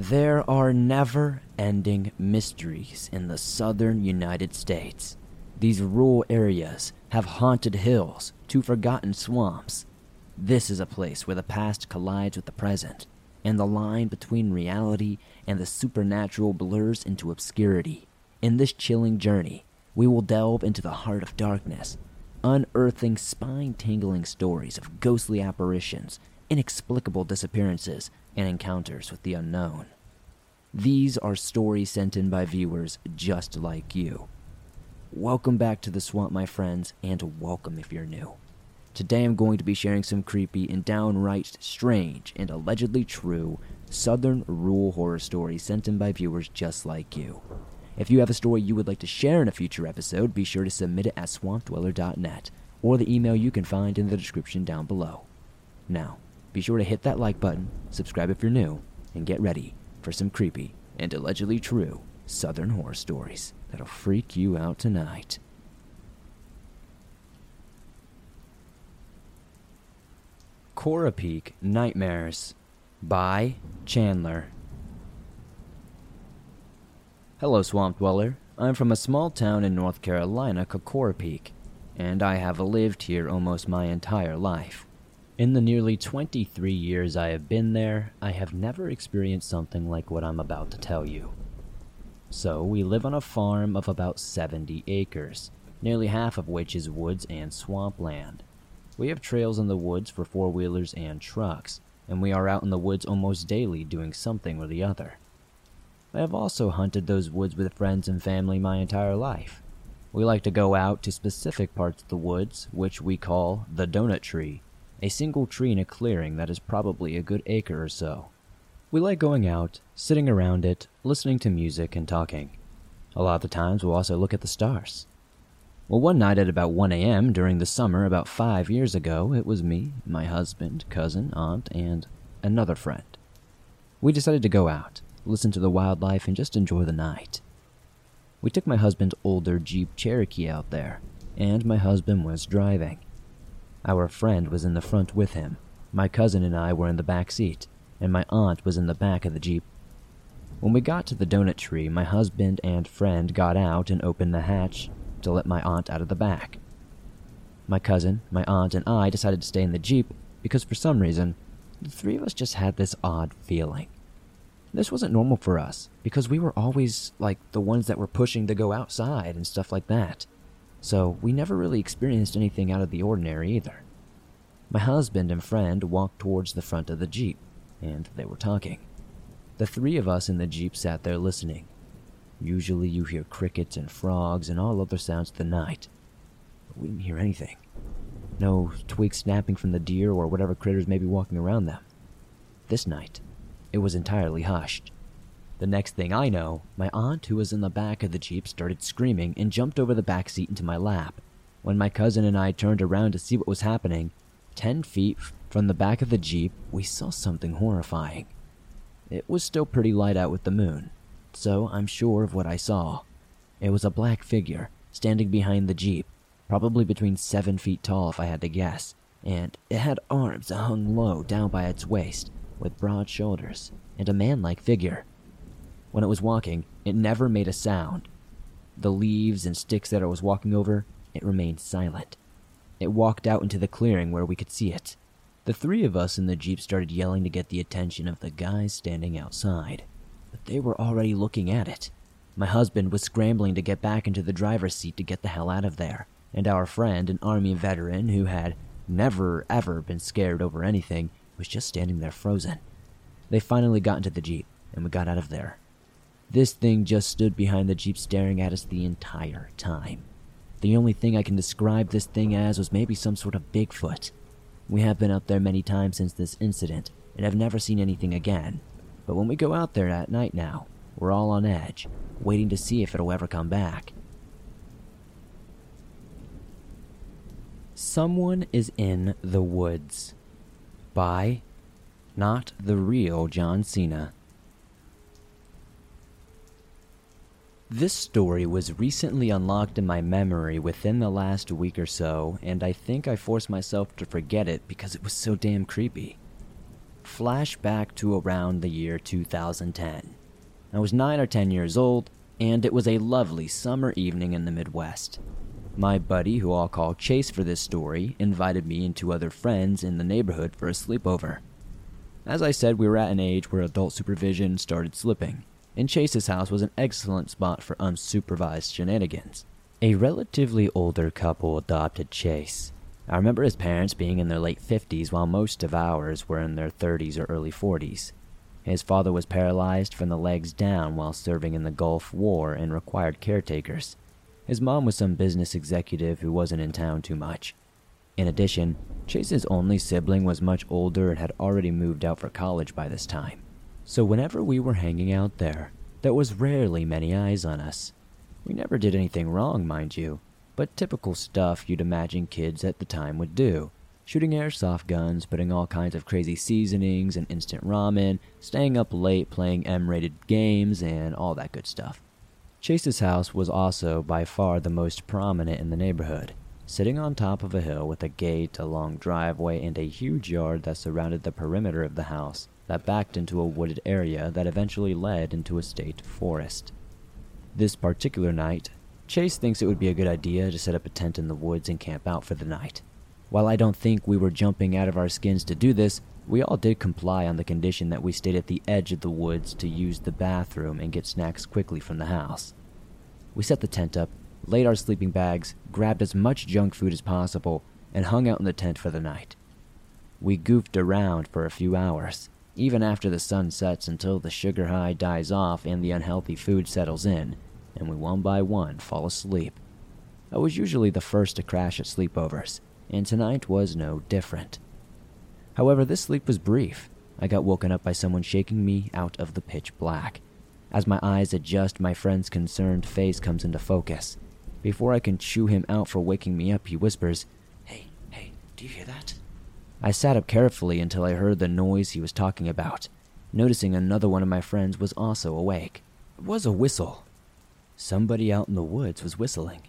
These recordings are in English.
There are never ending mysteries in the southern United States. These rural areas have haunted hills to forgotten swamps. This is a place where the past collides with the present, and the line between reality and the supernatural blurs into obscurity. In this chilling journey, we will delve into the heart of darkness, unearthing spine tingling stories of ghostly apparitions, inexplicable disappearances, and encounters with the unknown. These are stories sent in by viewers just like you. Welcome back to the swamp, my friends, and welcome if you're new. Today I'm going to be sharing some creepy and downright strange and allegedly true southern rural horror stories sent in by viewers just like you. If you have a story you would like to share in a future episode, be sure to submit it at swampdweller.net or the email you can find in the description down below. Now, be sure to hit that like button, subscribe if you're new, and get ready for some creepy and allegedly true southern horror stories that'll freak you out tonight. Cora Peak Nightmares by Chandler. Hello, Swamp Dweller. I'm from a small town in North Carolina Cora Peak, and I have lived here almost my entire life. In the nearly 23 years I have been there, I have never experienced something like what I'm about to tell you. So, we live on a farm of about 70 acres, nearly half of which is woods and swampland. We have trails in the woods for four wheelers and trucks, and we are out in the woods almost daily doing something or the other. I have also hunted those woods with friends and family my entire life. We like to go out to specific parts of the woods, which we call the donut tree, a single tree in a clearing that is probably a good acre or so. We like going out, sitting around it, listening to music, and talking. A lot of the times we'll also look at the stars. Well, one night at about 1 a.m. during the summer about five years ago, it was me, my husband, cousin, aunt, and another friend. We decided to go out, listen to the wildlife, and just enjoy the night. We took my husband's older Jeep Cherokee out there, and my husband was driving. Our friend was in the front with him. My cousin and I were in the back seat, and my aunt was in the back of the Jeep. When we got to the donut tree, my husband and friend got out and opened the hatch to let my aunt out of the back. My cousin, my aunt, and I decided to stay in the Jeep because for some reason, the three of us just had this odd feeling. This wasn't normal for us because we were always like the ones that were pushing to go outside and stuff like that so we never really experienced anything out of the ordinary either. My husband and friend walked towards the front of the Jeep, and they were talking. The three of us in the Jeep sat there listening. Usually you hear crickets and frogs and all other sounds of the night, but we didn't hear anything. No twigs snapping from the deer or whatever critters may be walking around them. This night, it was entirely hushed. The next thing I know, my aunt, who was in the back of the Jeep, started screaming and jumped over the back seat into my lap. When my cousin and I turned around to see what was happening, ten feet from the back of the Jeep, we saw something horrifying. It was still pretty light out with the moon, so I'm sure of what I saw. It was a black figure standing behind the Jeep, probably between seven feet tall if I had to guess, and it had arms that hung low down by its waist, with broad shoulders, and a man like figure. When it was walking, it never made a sound. The leaves and sticks that it was walking over, it remained silent. It walked out into the clearing where we could see it. The three of us in the Jeep started yelling to get the attention of the guys standing outside, but they were already looking at it. My husband was scrambling to get back into the driver's seat to get the hell out of there, and our friend, an Army veteran who had never ever been scared over anything, was just standing there frozen. They finally got into the Jeep, and we got out of there. This thing just stood behind the Jeep staring at us the entire time. The only thing I can describe this thing as was maybe some sort of Bigfoot. We have been out there many times since this incident and have never seen anything again. But when we go out there at night now, we're all on edge, waiting to see if it'll ever come back. Someone is in the woods. By not the real John Cena. This story was recently unlocked in my memory within the last week or so, and I think I forced myself to forget it because it was so damn creepy. flash back to around the year 2010. I was 9 or 10 years old, and it was a lovely summer evening in the Midwest. My buddy, who I'll call Chase for this story, invited me and two other friends in the neighborhood for a sleepover. As I said, we were at an age where adult supervision started slipping, and Chase's house was an excellent spot for unsupervised shenanigans. A relatively older couple adopted Chase. I remember his parents being in their late 50s while most of ours were in their 30s or early 40s. His father was paralyzed from the legs down while serving in the Gulf War and required caretakers. His mom was some business executive who wasn't in town too much. In addition, Chase's only sibling was much older and had already moved out for college by this time. So whenever we were hanging out there, there was rarely many eyes on us. We never did anything wrong, mind you, but typical stuff you'd imagine kids at the time would do. Shooting airsoft guns, putting all kinds of crazy seasonings and instant ramen, staying up late playing M rated games, and all that good stuff. Chase's house was also by far the most prominent in the neighborhood, sitting on top of a hill with a gate, a long driveway, and a huge yard that surrounded the perimeter of the house that backed into a wooded area that eventually led into a state forest. This particular night, Chase thinks it would be a good idea to set up a tent in the woods and camp out for the night. While I don't think we were jumping out of our skins to do this, we all did comply on the condition that we stayed at the edge of the woods to use the bathroom and get snacks quickly from the house. We set the tent up, laid our sleeping bags, grabbed as much junk food as possible, and hung out in the tent for the night. We goofed around for a few hours, even after the sun sets until the sugar high dies off and the unhealthy food settles in, and we one by one fall asleep. I was usually the first to crash at sleepovers, and tonight was no different. However, this sleep was brief. I got woken up by someone shaking me out of the pitch black. As my eyes adjust, my friend's concerned face comes into focus. Before I can chew him out for waking me up, he whispers, Hey, hey, do you hear that? I sat up carefully until I heard the noise he was talking about, noticing another one of my friends was also awake. It was a whistle. Somebody out in the woods was whistling.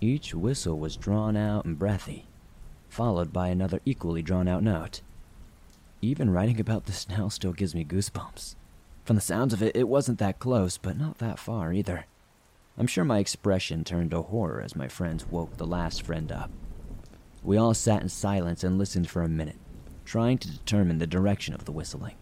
Each whistle was drawn out and breathy followed by another equally drawn out note. Even writing about this now still gives me goosebumps. From the sounds of it, it wasn't that close, but not that far either. I'm sure my expression turned to horror as my friends woke the last friend up. We all sat in silence and listened for a minute, trying to determine the direction of the whistling.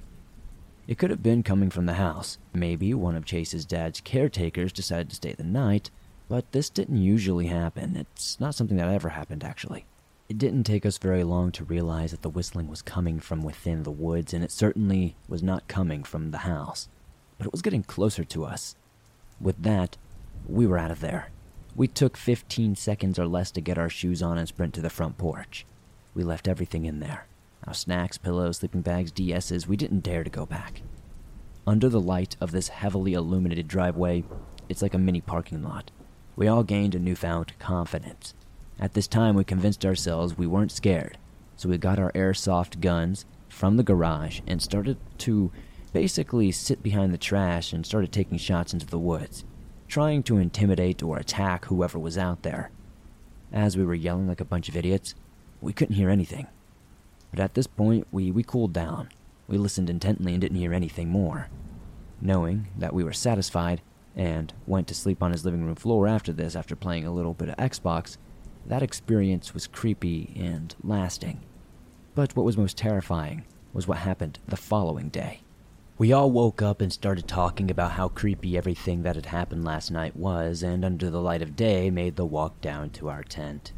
It could have been coming from the house. Maybe one of Chase's dad's caretakers decided to stay the night, but this didn't usually happen. It's not something that ever happened, actually. It didn't take us very long to realize that the whistling was coming from within the woods, and it certainly was not coming from the house. But it was getting closer to us. With that, we were out of there. We took 15 seconds or less to get our shoes on and sprint to the front porch. We left everything in there our snacks, pillows, sleeping bags, DSs. We didn't dare to go back. Under the light of this heavily illuminated driveway, it's like a mini parking lot. We all gained a newfound confidence. At this time, we convinced ourselves we weren't scared, so we got our airsoft guns from the garage and started to basically sit behind the trash and started taking shots into the woods, trying to intimidate or attack whoever was out there. As we were yelling like a bunch of idiots, we couldn't hear anything. But at this point, we, we cooled down. We listened intently and didn't hear anything more. Knowing that we were satisfied, and went to sleep on his living room floor after this after playing a little bit of Xbox, that experience was creepy and lasting. But what was most terrifying was what happened the following day. We all woke up and started talking about how creepy everything that had happened last night was, and under the light of day made the walk down to our tent.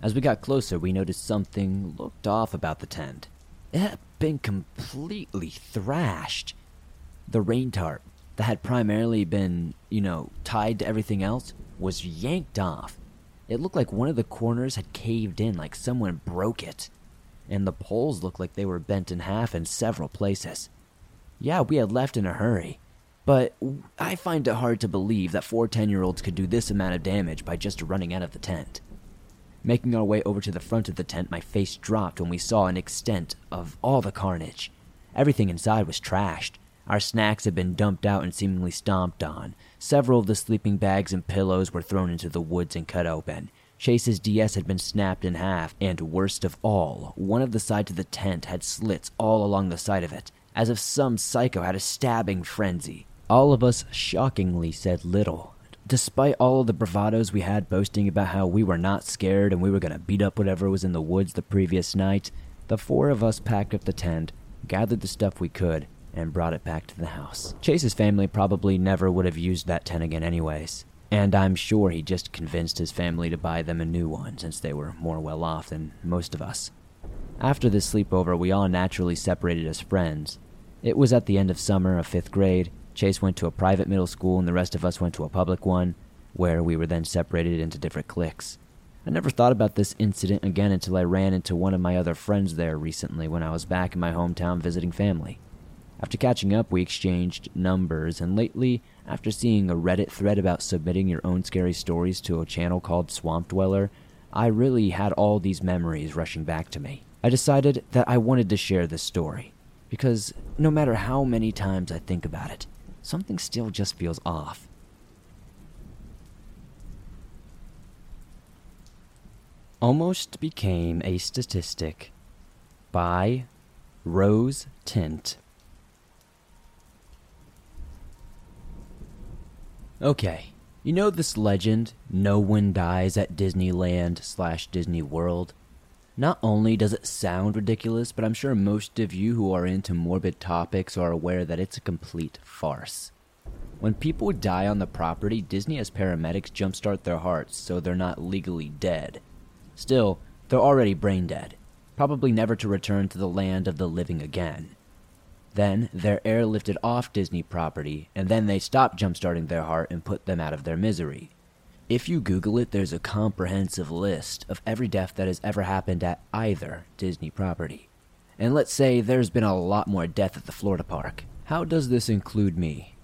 As we got closer, we noticed something looked off about the tent. It had been completely thrashed. The rain tarp that had primarily been, you know, tied to everything else was yanked off it looked like one of the corners had caved in, like someone broke it. And the poles looked like they were bent in half in several places. Yeah, we had left in a hurry. But I find it hard to believe that four 10 year olds could do this amount of damage by just running out of the tent. Making our way over to the front of the tent, my face dropped when we saw an extent of all the carnage. Everything inside was trashed. Our snacks had been dumped out and seemingly stomped on. Several of the sleeping bags and pillows were thrown into the woods and cut open. Chase's DS had been snapped in half, and worst of all, one of the sides of the tent had slits all along the side of it, as if some psycho had a stabbing frenzy. All of us shockingly said little. Despite all of the bravados we had boasting about how we were not scared and we were going to beat up whatever was in the woods the previous night, the four of us packed up the tent, gathered the stuff we could, and brought it back to the house. Chase's family probably never would have used that tent again, anyways. And I'm sure he just convinced his family to buy them a new one since they were more well off than most of us. After this sleepover, we all naturally separated as friends. It was at the end of summer of fifth grade. Chase went to a private middle school, and the rest of us went to a public one, where we were then separated into different cliques. I never thought about this incident again until I ran into one of my other friends there recently when I was back in my hometown visiting family. After catching up, we exchanged numbers, and lately, after seeing a Reddit thread about submitting your own scary stories to a channel called Swamp Dweller, I really had all these memories rushing back to me. I decided that I wanted to share this story, because no matter how many times I think about it, something still just feels off. Almost became a statistic by Rose Tint. Okay, you know this legend, no one dies at Disneyland slash Disney World? Not only does it sound ridiculous, but I'm sure most of you who are into morbid topics are aware that it's a complete farce. When people die on the property, Disney has paramedics jumpstart their hearts so they're not legally dead. Still, they're already brain dead, probably never to return to the land of the living again. Then they're airlifted off Disney property, and then they stop jumpstarting their heart and put them out of their misery. If you Google it, there's a comprehensive list of every death that has ever happened at either Disney property. And let's say there's been a lot more death at the Florida park. How does this include me?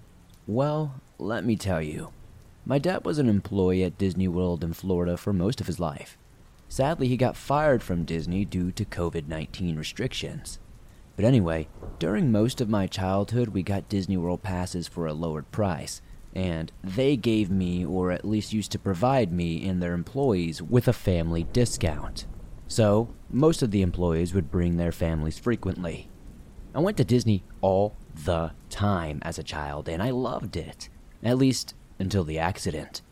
Well, let me tell you. My dad was an employee at Disney World in Florida for most of his life. Sadly, he got fired from Disney due to COVID 19 restrictions. But anyway, during most of my childhood, we got Disney World passes for a lowered price, and they gave me, or at least used to provide me and their employees, with a family discount. So, most of the employees would bring their families frequently. I went to Disney all the time as a child, and I loved it. At least until the accident.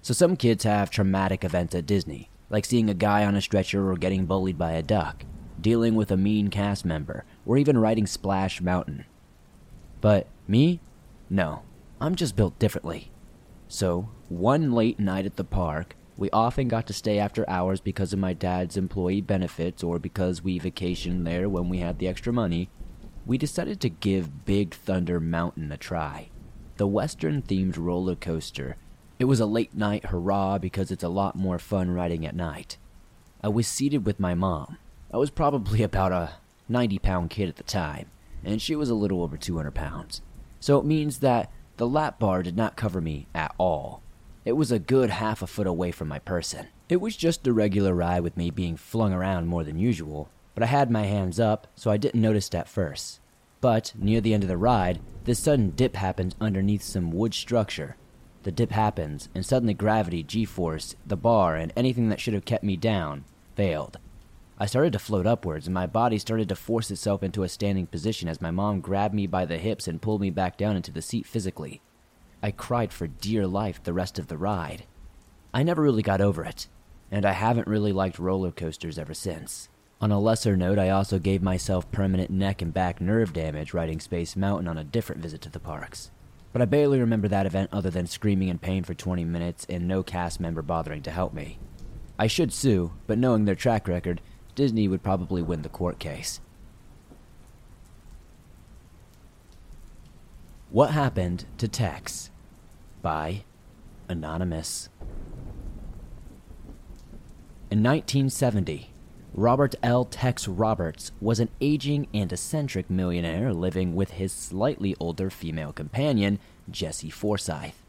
So, some kids have traumatic events at Disney, like seeing a guy on a stretcher or getting bullied by a duck dealing with a mean cast member, or even riding Splash Mountain. But me? No, I'm just built differently. So, one late night at the park, we often got to stay after hours because of my dad's employee benefits or because we vacationed there when we had the extra money. We decided to give Big Thunder Mountain a try. The Western themed roller coaster. It was a late night hurrah because it's a lot more fun riding at night. I was seated with my mom, I was probably about a 90 pound kid at the time, and she was a little over 200 pounds. So it means that the lap bar did not cover me at all. It was a good half a foot away from my person. It was just a regular ride with me being flung around more than usual, but I had my hands up, so I didn't notice at first. But near the end of the ride, this sudden dip happened underneath some wood structure. The dip happens, and suddenly gravity, g force, the bar, and anything that should have kept me down failed. I started to float upwards, and my body started to force itself into a standing position as my mom grabbed me by the hips and pulled me back down into the seat physically. I cried for dear life the rest of the ride. I never really got over it, and I haven't really liked roller coasters ever since. On a lesser note, I also gave myself permanent neck and back nerve damage riding Space Mountain on a different visit to the parks. But I barely remember that event other than screaming in pain for 20 minutes and no cast member bothering to help me. I should sue, but knowing their track record, Disney would probably win the court case. What Happened to Tex by Anonymous. In 1970, Robert L. Tex Roberts was an aging and eccentric millionaire living with his slightly older female companion, Jessie Forsyth.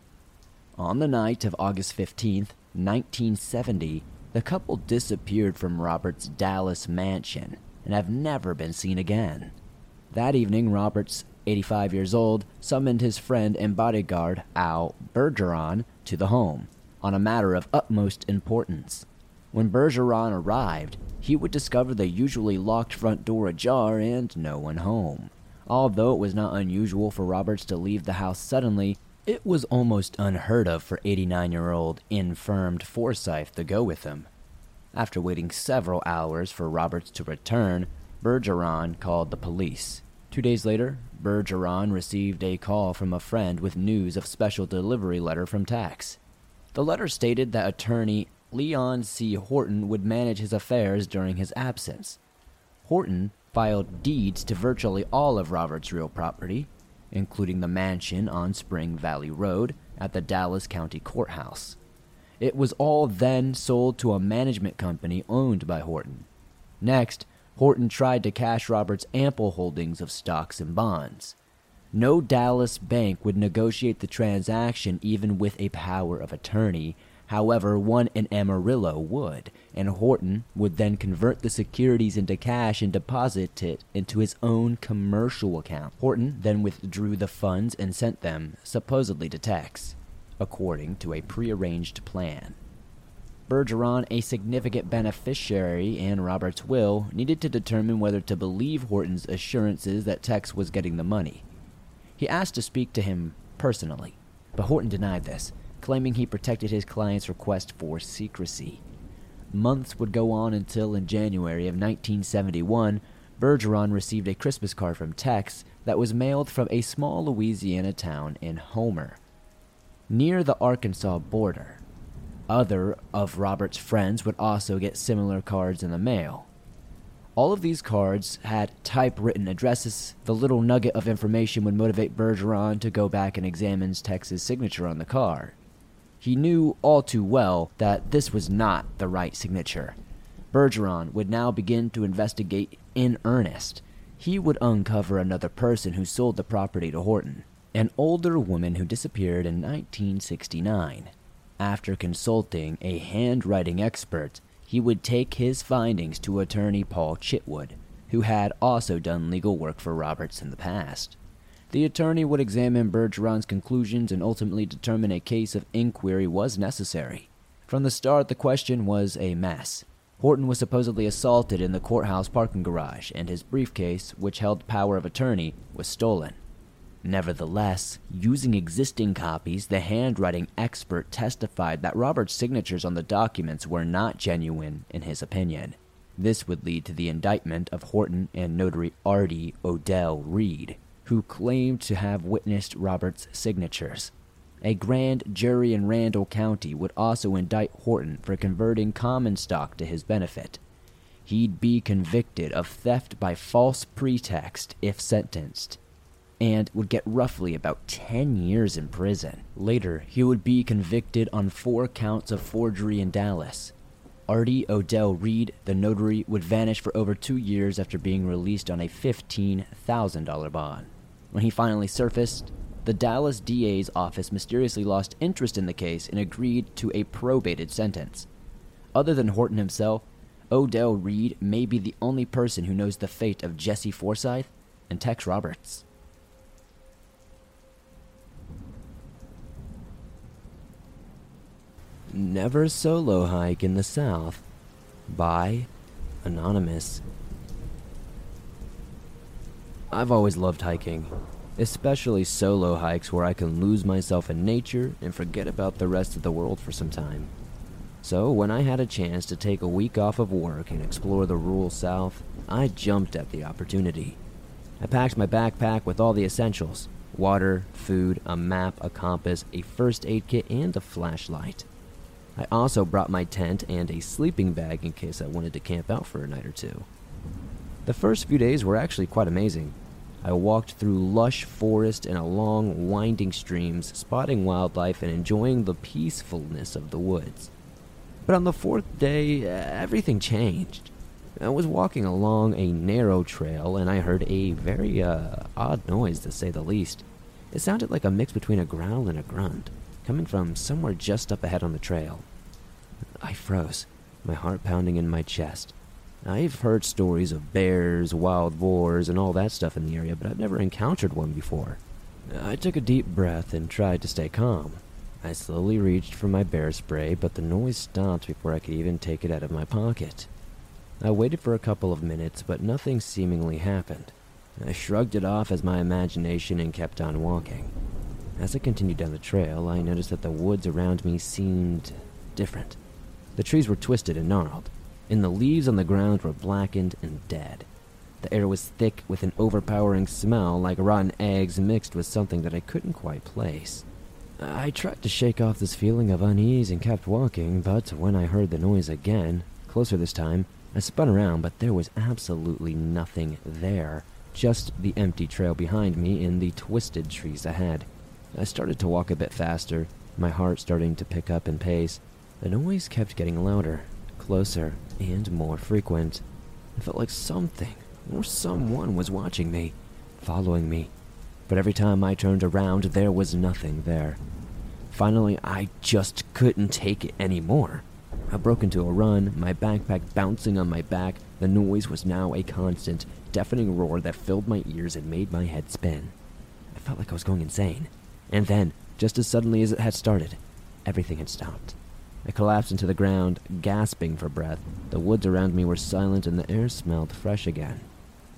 On the night of August 15th, 1970, the couple disappeared from Robert's Dallas mansion and have never been seen again. That evening, Roberts, 85 years old, summoned his friend and bodyguard, Al Bergeron, to the home. on a matter of utmost importance. When Bergeron arrived, he would discover the usually locked front door ajar and no one home. Although it was not unusual for Roberts to leave the house suddenly, it was almost unheard of for 89 year old infirmed Forsyth to go with him. After waiting several hours for Roberts to return, Bergeron called the police. Two days later, Bergeron received a call from a friend with news of special delivery letter from Tex. The letter stated that attorney Leon C. Horton would manage his affairs during his absence. Horton filed deeds to virtually all of Robert's real property, including the mansion on Spring Valley Road at the Dallas County Courthouse. It was all then sold to a management company owned by Horton. Next, Horton tried to cash Robert's ample holdings of stocks and bonds. No Dallas bank would negotiate the transaction even with a power of attorney However, one in Amarillo would, and Horton would then convert the securities into cash and deposit it into his own commercial account. Horton then withdrew the funds and sent them, supposedly to Tex, according to a prearranged plan. Bergeron, a significant beneficiary in Robert's will, needed to determine whether to believe Horton's assurances that Tex was getting the money. He asked to speak to him personally, but Horton denied this claiming he protected his client's request for secrecy. Months would go on until in January of 1971, Bergeron received a Christmas card from Tex that was mailed from a small Louisiana town in Homer, near the Arkansas border. Other of Robert's friends would also get similar cards in the mail. All of these cards had typewritten addresses. The little nugget of information would motivate Bergeron to go back and examine Tex's signature on the card. He knew all too well that this was not the right signature. Bergeron would now begin to investigate in earnest. He would uncover another person who sold the property to Horton, an older woman who disappeared in 1969. After consulting a handwriting expert, he would take his findings to attorney Paul Chitwood, who had also done legal work for Roberts in the past. The attorney would examine Bergeron's conclusions and ultimately determine a case of inquiry was necessary. From the start, the question was a mess. Horton was supposedly assaulted in the courthouse parking garage, and his briefcase, which held power of attorney, was stolen. Nevertheless, using existing copies, the handwriting expert testified that Robert's signatures on the documents were not genuine, in his opinion. This would lead to the indictment of Horton and notary Artie Odell Reed who claimed to have witnessed Robert's signatures. A grand jury in Randall County would also indict Horton for converting common stock to his benefit. He'd be convicted of theft by false pretext if sentenced, and would get roughly about 10 years in prison. Later, he would be convicted on four counts of forgery in Dallas. Artie Odell Reed, the notary, would vanish for over two years after being released on a $15,000 bond. When he finally surfaced, the Dallas DA's office mysteriously lost interest in the case and agreed to a probated sentence. Other than Horton himself, Odell Reed may be the only person who knows the fate of Jessie Forsyth and Tex Roberts. Never Solo Hike in the South by Anonymous. I've always loved hiking, especially solo hikes where I can lose myself in nature and forget about the rest of the world for some time. So, when I had a chance to take a week off of work and explore the rural South, I jumped at the opportunity. I packed my backpack with all the essentials water, food, a map, a compass, a first aid kit, and a flashlight. I also brought my tent and a sleeping bag in case I wanted to camp out for a night or two. The first few days were actually quite amazing. I walked through lush forest and along winding streams, spotting wildlife and enjoying the peacefulness of the woods. But on the fourth day, everything changed. I was walking along a narrow trail and I heard a very uh, odd noise, to say the least. It sounded like a mix between a growl and a grunt, coming from somewhere just up ahead on the trail. I froze, my heart pounding in my chest. I've heard stories of bears, wild boars, and all that stuff in the area, but I've never encountered one before. I took a deep breath and tried to stay calm. I slowly reached for my bear spray, but the noise stopped before I could even take it out of my pocket. I waited for a couple of minutes, but nothing seemingly happened. I shrugged it off as my imagination and kept on walking. As I continued down the trail, I noticed that the woods around me seemed different. The trees were twisted and gnarled, and the leaves on the ground were blackened and dead. The air was thick with an overpowering smell like rotten eggs mixed with something that I couldn't quite place. I tried to shake off this feeling of unease and kept walking, but when I heard the noise again, closer this time, I spun around, but there was absolutely nothing there. Just the empty trail behind me and the twisted trees ahead. I started to walk a bit faster, my heart starting to pick up in pace. The noise kept getting louder, closer, and more frequent. I felt like something or someone was watching me, following me but every time I turned around, there was nothing there. Finally, I just couldn't take it anymore. I broke into a run, my backpack bouncing on my back. The noise was now a constant, deafening roar that filled my ears and made my head spin. I felt like I was going insane. And then, just as suddenly as it had started, everything had stopped. I collapsed into the ground, gasping for breath. The woods around me were silent and the air smelled fresh again.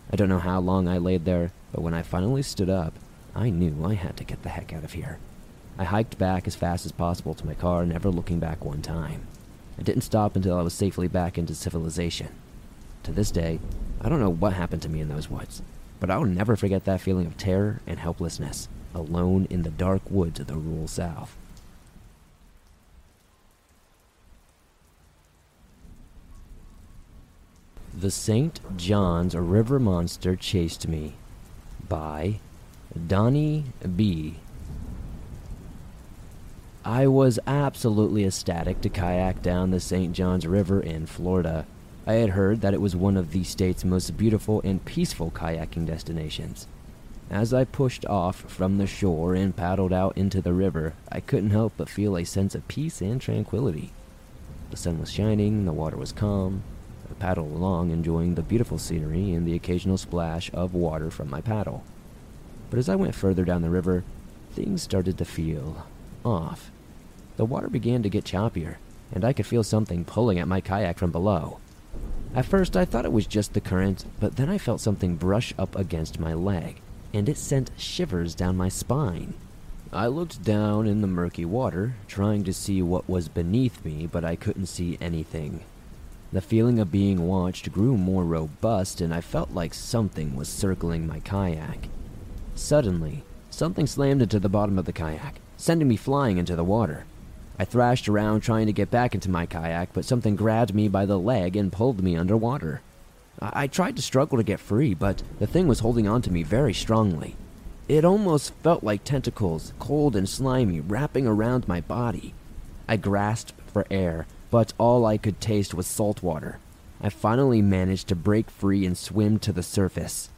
I don't know how long I laid there, but when I finally stood up, I knew I had to get the heck out of here. I hiked back as fast as possible to my car, never looking back one time. I didn't stop until I was safely back into civilization. To this day, I don't know what happened to me in those woods, but I will never forget that feeling of terror and helplessness, alone in the dark woods of the rural South. The St. John's River Monster Chased Me by Donnie B. I was absolutely ecstatic to kayak down the St. Johns River in Florida. I had heard that it was one of the state's most beautiful and peaceful kayaking destinations. As I pushed off from the shore and paddled out into the river, I couldn't help but feel a sense of peace and tranquility. The sun was shining, the water was calm, paddle along, enjoying the beautiful scenery and the occasional splash of water from my paddle. But as I went further down the river, things started to feel off. The water began to get choppier, and I could feel something pulling at my kayak from below. At first, I thought it was just the current, but then I felt something brush up against my leg, and it sent shivers down my spine. I looked down in the murky water, trying to see what was beneath me, but I couldn't see anything. The feeling of being watched grew more robust, and I felt like something was circling my kayak. Suddenly, something slammed into the bottom of the kayak, sending me flying into the water. I thrashed around trying to get back into my kayak, but something grabbed me by the leg and pulled me underwater. I, I tried to struggle to get free, but the thing was holding on to me very strongly. It almost felt like tentacles, cold and slimy, wrapping around my body. I grasped for air, but all I could taste was salt water. I finally managed to break free and swim to the surface.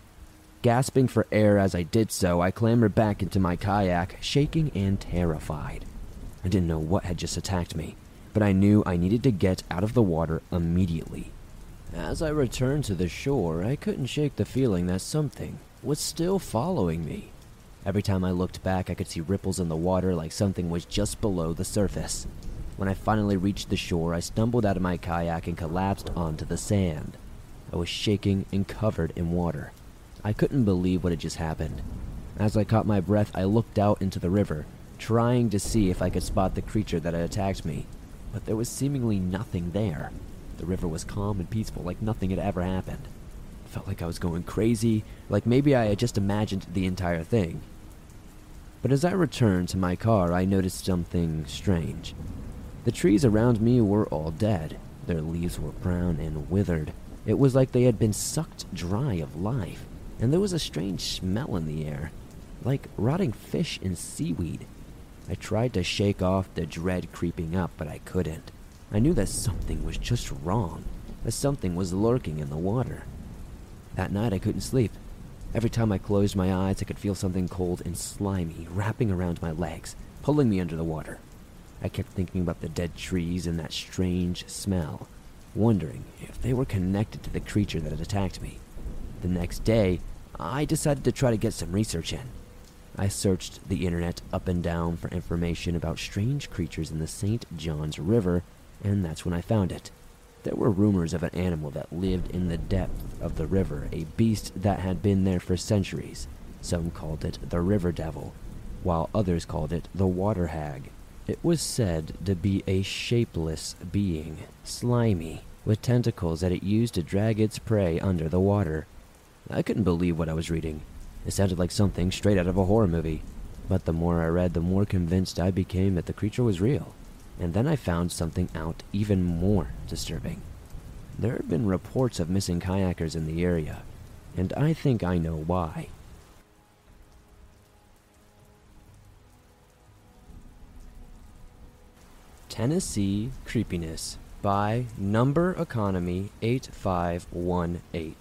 Gasping for air as I did so, I clambered back into my kayak, shaking and terrified. I didn't know what had just attacked me, but I knew I needed to get out of the water immediately. As I returned to the shore, I couldn't shake the feeling that something was still following me. Every time I looked back, I could see ripples in the water like something was just below the surface. When I finally reached the shore, I stumbled out of my kayak and collapsed onto the sand. I was shaking and covered in water. I couldn't believe what had just happened. As I caught my breath, I looked out into the river, trying to see if I could spot the creature that had attacked me, but there was seemingly nothing there. The river was calm and peaceful, like nothing had ever happened. It felt like I was going crazy, like maybe I had just imagined the entire thing. But as I returned to my car, I noticed something strange. The trees around me were all dead. Their leaves were brown and withered. It was like they had been sucked dry of life, and there was a strange smell in the air, like rotting fish and seaweed. I tried to shake off the dread creeping up, but I couldn't. I knew that something was just wrong, that something was lurking in the water. That night I couldn't sleep. Every time I closed my eyes, I could feel something cold and slimy wrapping around my legs, pulling me under the water. I kept thinking about the dead trees and that strange smell, wondering if they were connected to the creature that had attacked me. The next day, I decided to try to get some research in. I searched the internet up and down for information about strange creatures in the St. Johns River, and that's when I found it. There were rumors of an animal that lived in the depth of the river, a beast that had been there for centuries. Some called it the River Devil, while others called it the Water Hag. It was said to be a shapeless being, slimy, with tentacles that it used to drag its prey under the water. I couldn't believe what I was reading. It sounded like something straight out of a horror movie. But the more I read, the more convinced I became that the creature was real. And then I found something out even more disturbing. There had been reports of missing kayakers in the area, and I think I know why. Tennessee Creepiness by Number Economy 8518.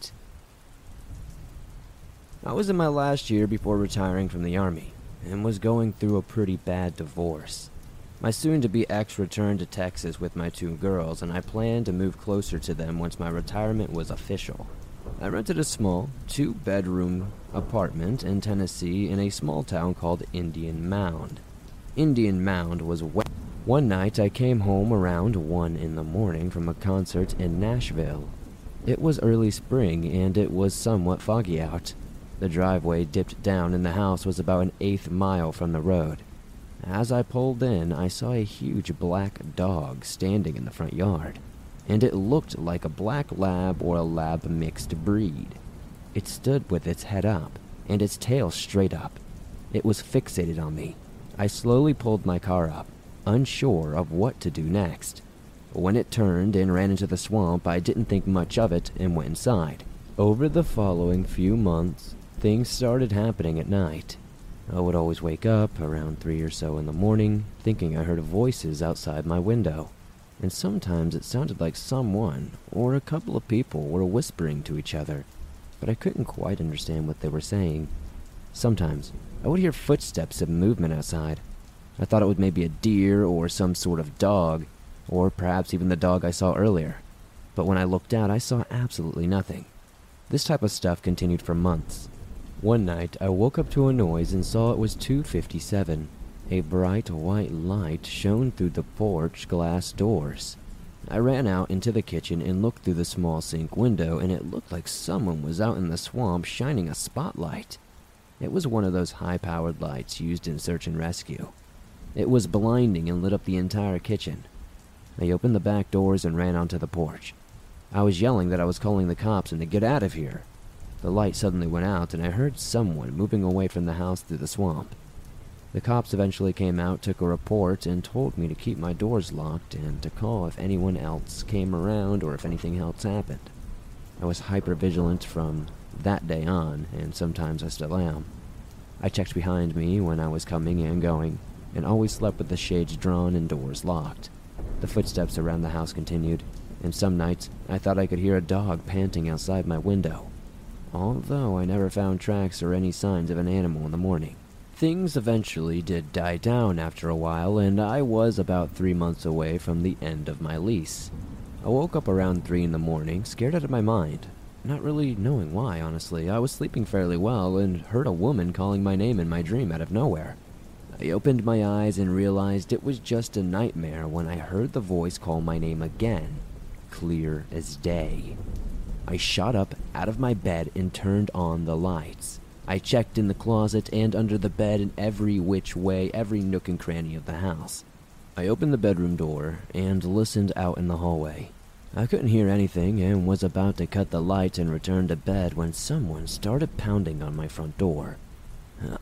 I was in my last year before retiring from the Army and was going through a pretty bad divorce. My soon to be ex returned to Texas with my two girls, and I planned to move closer to them once my retirement was official. I rented a small, two bedroom apartment in Tennessee in a small town called Indian Mound. Indian Mound was wet. One night I came home around 1 in the morning from a concert in Nashville. It was early spring and it was somewhat foggy out. The driveway dipped down and the house was about an eighth mile from the road. As I pulled in, I saw a huge black dog standing in the front yard, and it looked like a black lab or a lab mixed breed. It stood with its head up and its tail straight up. It was fixated on me. I slowly pulled my car up, unsure of what to do next. When it turned and ran into the swamp, I didn't think much of it and went inside. Over the following few months, things started happening at night. I would always wake up around three or so in the morning, thinking I heard voices outside my window. And sometimes it sounded like someone or a couple of people were whispering to each other, but I couldn't quite understand what they were saying. Sometimes I would hear footsteps and movement outside. I thought it was maybe a deer or some sort of dog, or perhaps even the dog I saw earlier. But when I looked out, I saw absolutely nothing. This type of stuff continued for months. One night, I woke up to a noise and saw it was 257. A bright white light shone through the porch glass doors. I ran out into the kitchen and looked through the small sink window, and it looked like someone was out in the swamp shining a spotlight. It was one of those high powered lights used in search and rescue. It was blinding and lit up the entire kitchen. I opened the back doors and ran onto the porch. I was yelling that I was calling the cops and to get out of here. The light suddenly went out, and I heard someone moving away from the house through the swamp. The cops eventually came out, took a report, and told me to keep my doors locked and to call if anyone else came around or if anything else happened. I was hyper vigilant from that day on, and sometimes I still am. I checked behind me when I was coming and going, and always slept with the shades drawn and doors locked. The footsteps around the house continued, and some nights I thought I could hear a dog panting outside my window although I never found tracks or any signs of an animal in the morning. Things eventually did die down after a while, and I was about three months away from the end of my lease. I woke up around three in the morning, scared out of my mind. Not really knowing why, honestly. I was sleeping fairly well and heard a woman calling my name in my dream out of nowhere. I opened my eyes and realized it was just a nightmare when I heard the voice call my name again, clear as day. I shot up out of my bed and turned on the lights. I checked in the closet and under the bed and every which way, every nook and cranny of the house. I opened the bedroom door and listened out in the hallway. I couldn't hear anything and was about to cut the light and return to bed when someone started pounding on my front door.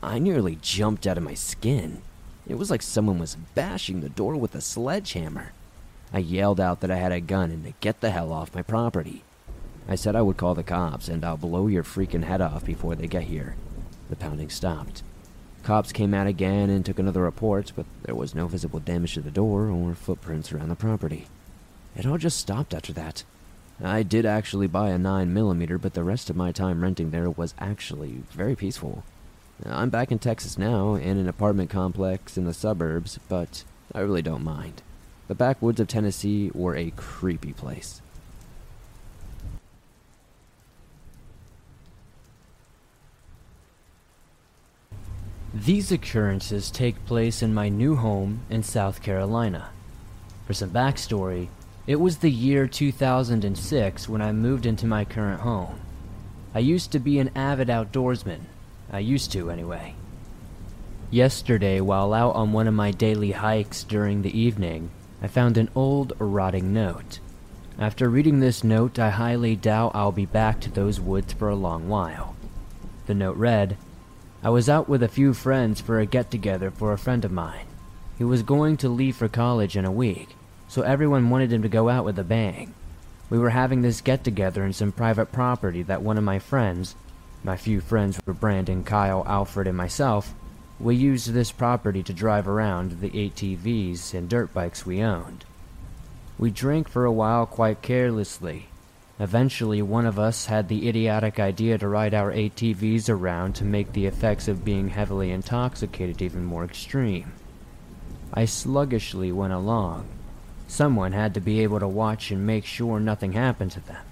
I nearly jumped out of my skin. It was like someone was bashing the door with a sledgehammer. I yelled out that I had a gun and to get the hell off my property. I said I would call the cops and I'll blow your freaking head off before they get here. The pounding stopped. Cops came out again and took another report, but there was no visible damage to the door or footprints around the property. It all just stopped after that. I did actually buy a 9mm, but the rest of my time renting there was actually very peaceful. I'm back in Texas now, in an apartment complex in the suburbs, but I really don't mind. The backwoods of Tennessee were a creepy place. These occurrences take place in my new home in South Carolina. For some backstory, it was the year 2006 when I moved into my current home. I used to be an avid outdoorsman. I used to, anyway. Yesterday, while out on one of my daily hikes during the evening, I found an old, rotting note. After reading this note, I highly doubt I'll be back to those woods for a long while. The note read, I was out with a few friends for a get together for a friend of mine. He was going to leave for college in a week, so everyone wanted him to go out with a bang. We were having this get together in some private property that one of my friends, my few friends were Brandon, Kyle, Alfred, and myself, we used this property to drive around the ATVs and dirt bikes we owned. We drank for a while quite carelessly, Eventually, one of us had the idiotic idea to ride our ATVs around to make the effects of being heavily intoxicated even more extreme. I sluggishly went along. Someone had to be able to watch and make sure nothing happened to them.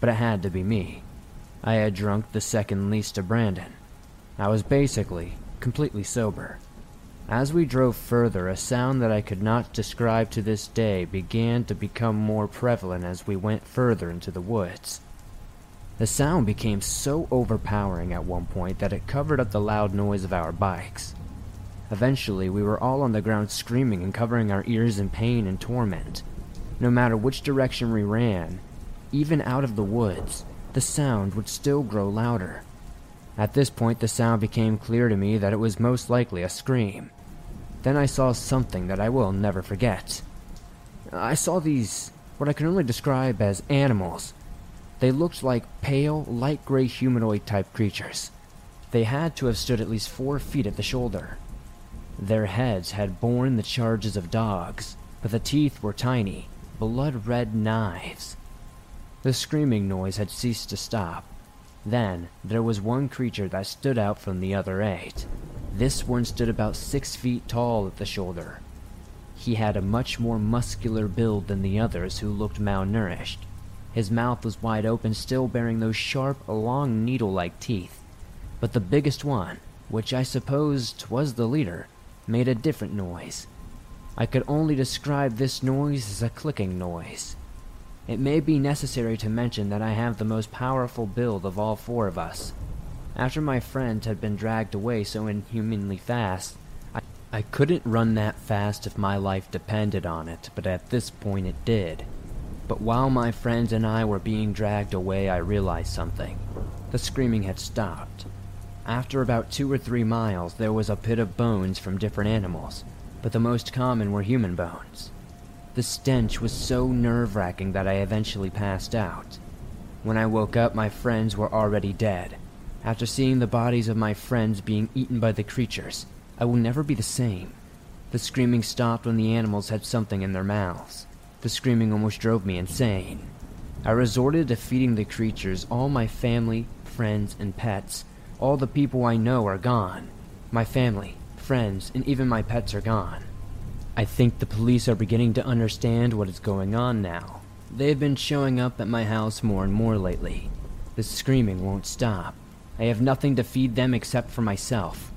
But it had to be me. I had drunk the second least to Brandon. I was basically completely sober. As we drove further, a sound that I could not describe to this day began to become more prevalent as we went further into the woods. The sound became so overpowering at one point that it covered up the loud noise of our bikes. Eventually, we were all on the ground screaming and covering our ears in pain and torment. No matter which direction we ran, even out of the woods, the sound would still grow louder. At this point, the sound became clear to me that it was most likely a scream. Then I saw something that I will never forget. I saw these, what I can only describe as animals. They looked like pale, light gray humanoid type creatures. They had to have stood at least four feet at the shoulder. Their heads had borne the charges of dogs, but the teeth were tiny, blood red knives. The screaming noise had ceased to stop. Then, there was one creature that stood out from the other eight. This one stood about six feet tall at the shoulder. He had a much more muscular build than the others who looked malnourished. His mouth was wide open, still bearing those sharp, long needle like teeth. But the biggest one, which I supposed was the leader, made a different noise. I could only describe this noise as a clicking noise. It may be necessary to mention that I have the most powerful build of all four of us, after my friend had been dragged away so inhumanly fast, I, I couldn't run that fast if my life depended on it, but at this point it did. But while my friends and I were being dragged away, I realized something. The screaming had stopped. After about two or three miles, there was a pit of bones from different animals, but the most common were human bones. The stench was so nerve wracking that I eventually passed out. When I woke up, my friends were already dead, after seeing the bodies of my friends being eaten by the creatures, I will never be the same. The screaming stopped when the animals had something in their mouths. The screaming almost drove me insane. I resorted to feeding the creatures. All my family, friends, and pets, all the people I know are gone. My family, friends, and even my pets are gone. I think the police are beginning to understand what is going on now. They have been showing up at my house more and more lately. The screaming won't stop. I have nothing to feed them except for myself.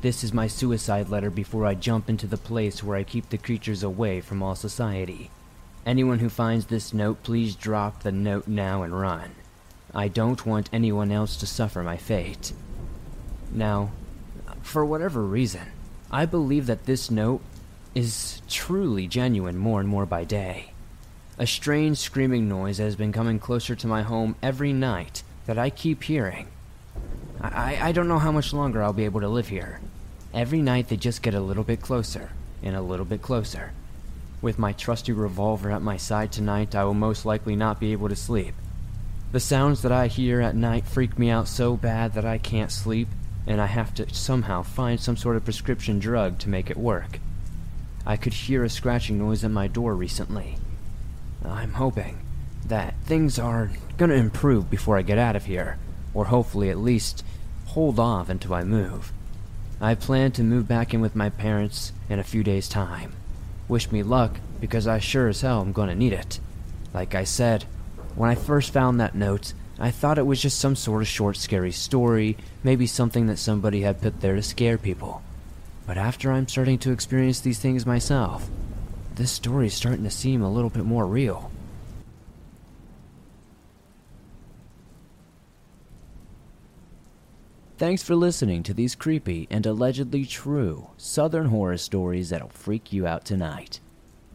This is my suicide letter before I jump into the place where I keep the creatures away from all society. Anyone who finds this note, please drop the note now and run. I don't want anyone else to suffer my fate. Now, for whatever reason, I believe that this note is truly genuine more and more by day. A strange screaming noise has been coming closer to my home every night that I keep hearing. I, I don't know how much longer I'll be able to live here. Every night they just get a little bit closer, and a little bit closer. With my trusty revolver at my side tonight, I will most likely not be able to sleep. The sounds that I hear at night freak me out so bad that I can't sleep, and I have to somehow find some sort of prescription drug to make it work. I could hear a scratching noise at my door recently. I'm hoping that things are gonna improve before I get out of here or hopefully at least hold off until I move. I plan to move back in with my parents in a few days' time. Wish me luck, because I sure as hell am gonna need it. Like I said, when I first found that note, I thought it was just some sort of short, scary story, maybe something that somebody had put there to scare people. But after I'm starting to experience these things myself, this story is starting to seem a little bit more real. Thanks for listening to these creepy and allegedly true Southern horror stories that'll freak you out tonight.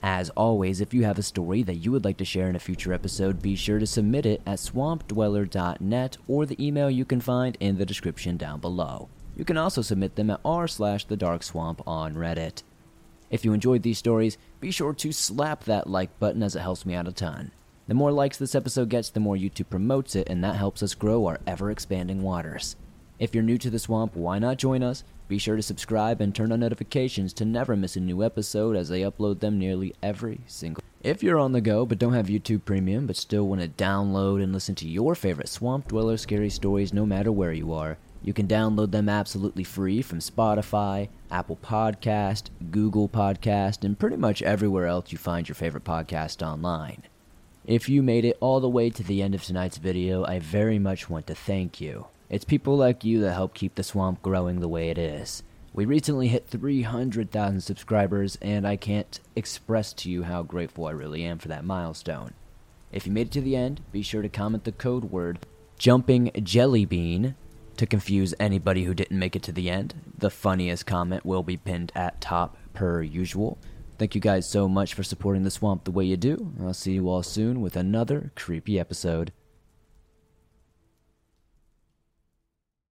As always, if you have a story that you would like to share in a future episode, be sure to submit it at swampdweller.net or the email you can find in the description down below. You can also submit them at r slash the dark swamp on Reddit. If you enjoyed these stories, be sure to slap that like button as it helps me out a ton. The more likes this episode gets, the more YouTube promotes it, and that helps us grow our ever expanding waters. If you're new to the swamp, why not join us? Be sure to subscribe and turn on notifications to never miss a new episode as I upload them nearly every single. If you're on the go but don't have YouTube Premium but still want to download and listen to your favorite Swamp Dweller scary stories no matter where you are, you can download them absolutely free from Spotify, Apple Podcast, Google Podcast, and pretty much everywhere else you find your favorite podcast online. If you made it all the way to the end of tonight's video, I very much want to thank you. It's people like you that help keep the swamp growing the way it is. We recently hit 300,000 subscribers, and I can't express to you how grateful I really am for that milestone. If you made it to the end, be sure to comment the code word jumping jelly bean to confuse anybody who didn't make it to the end. The funniest comment will be pinned at top per usual. Thank you guys so much for supporting the swamp the way you do. I'll see you all soon with another creepy episode.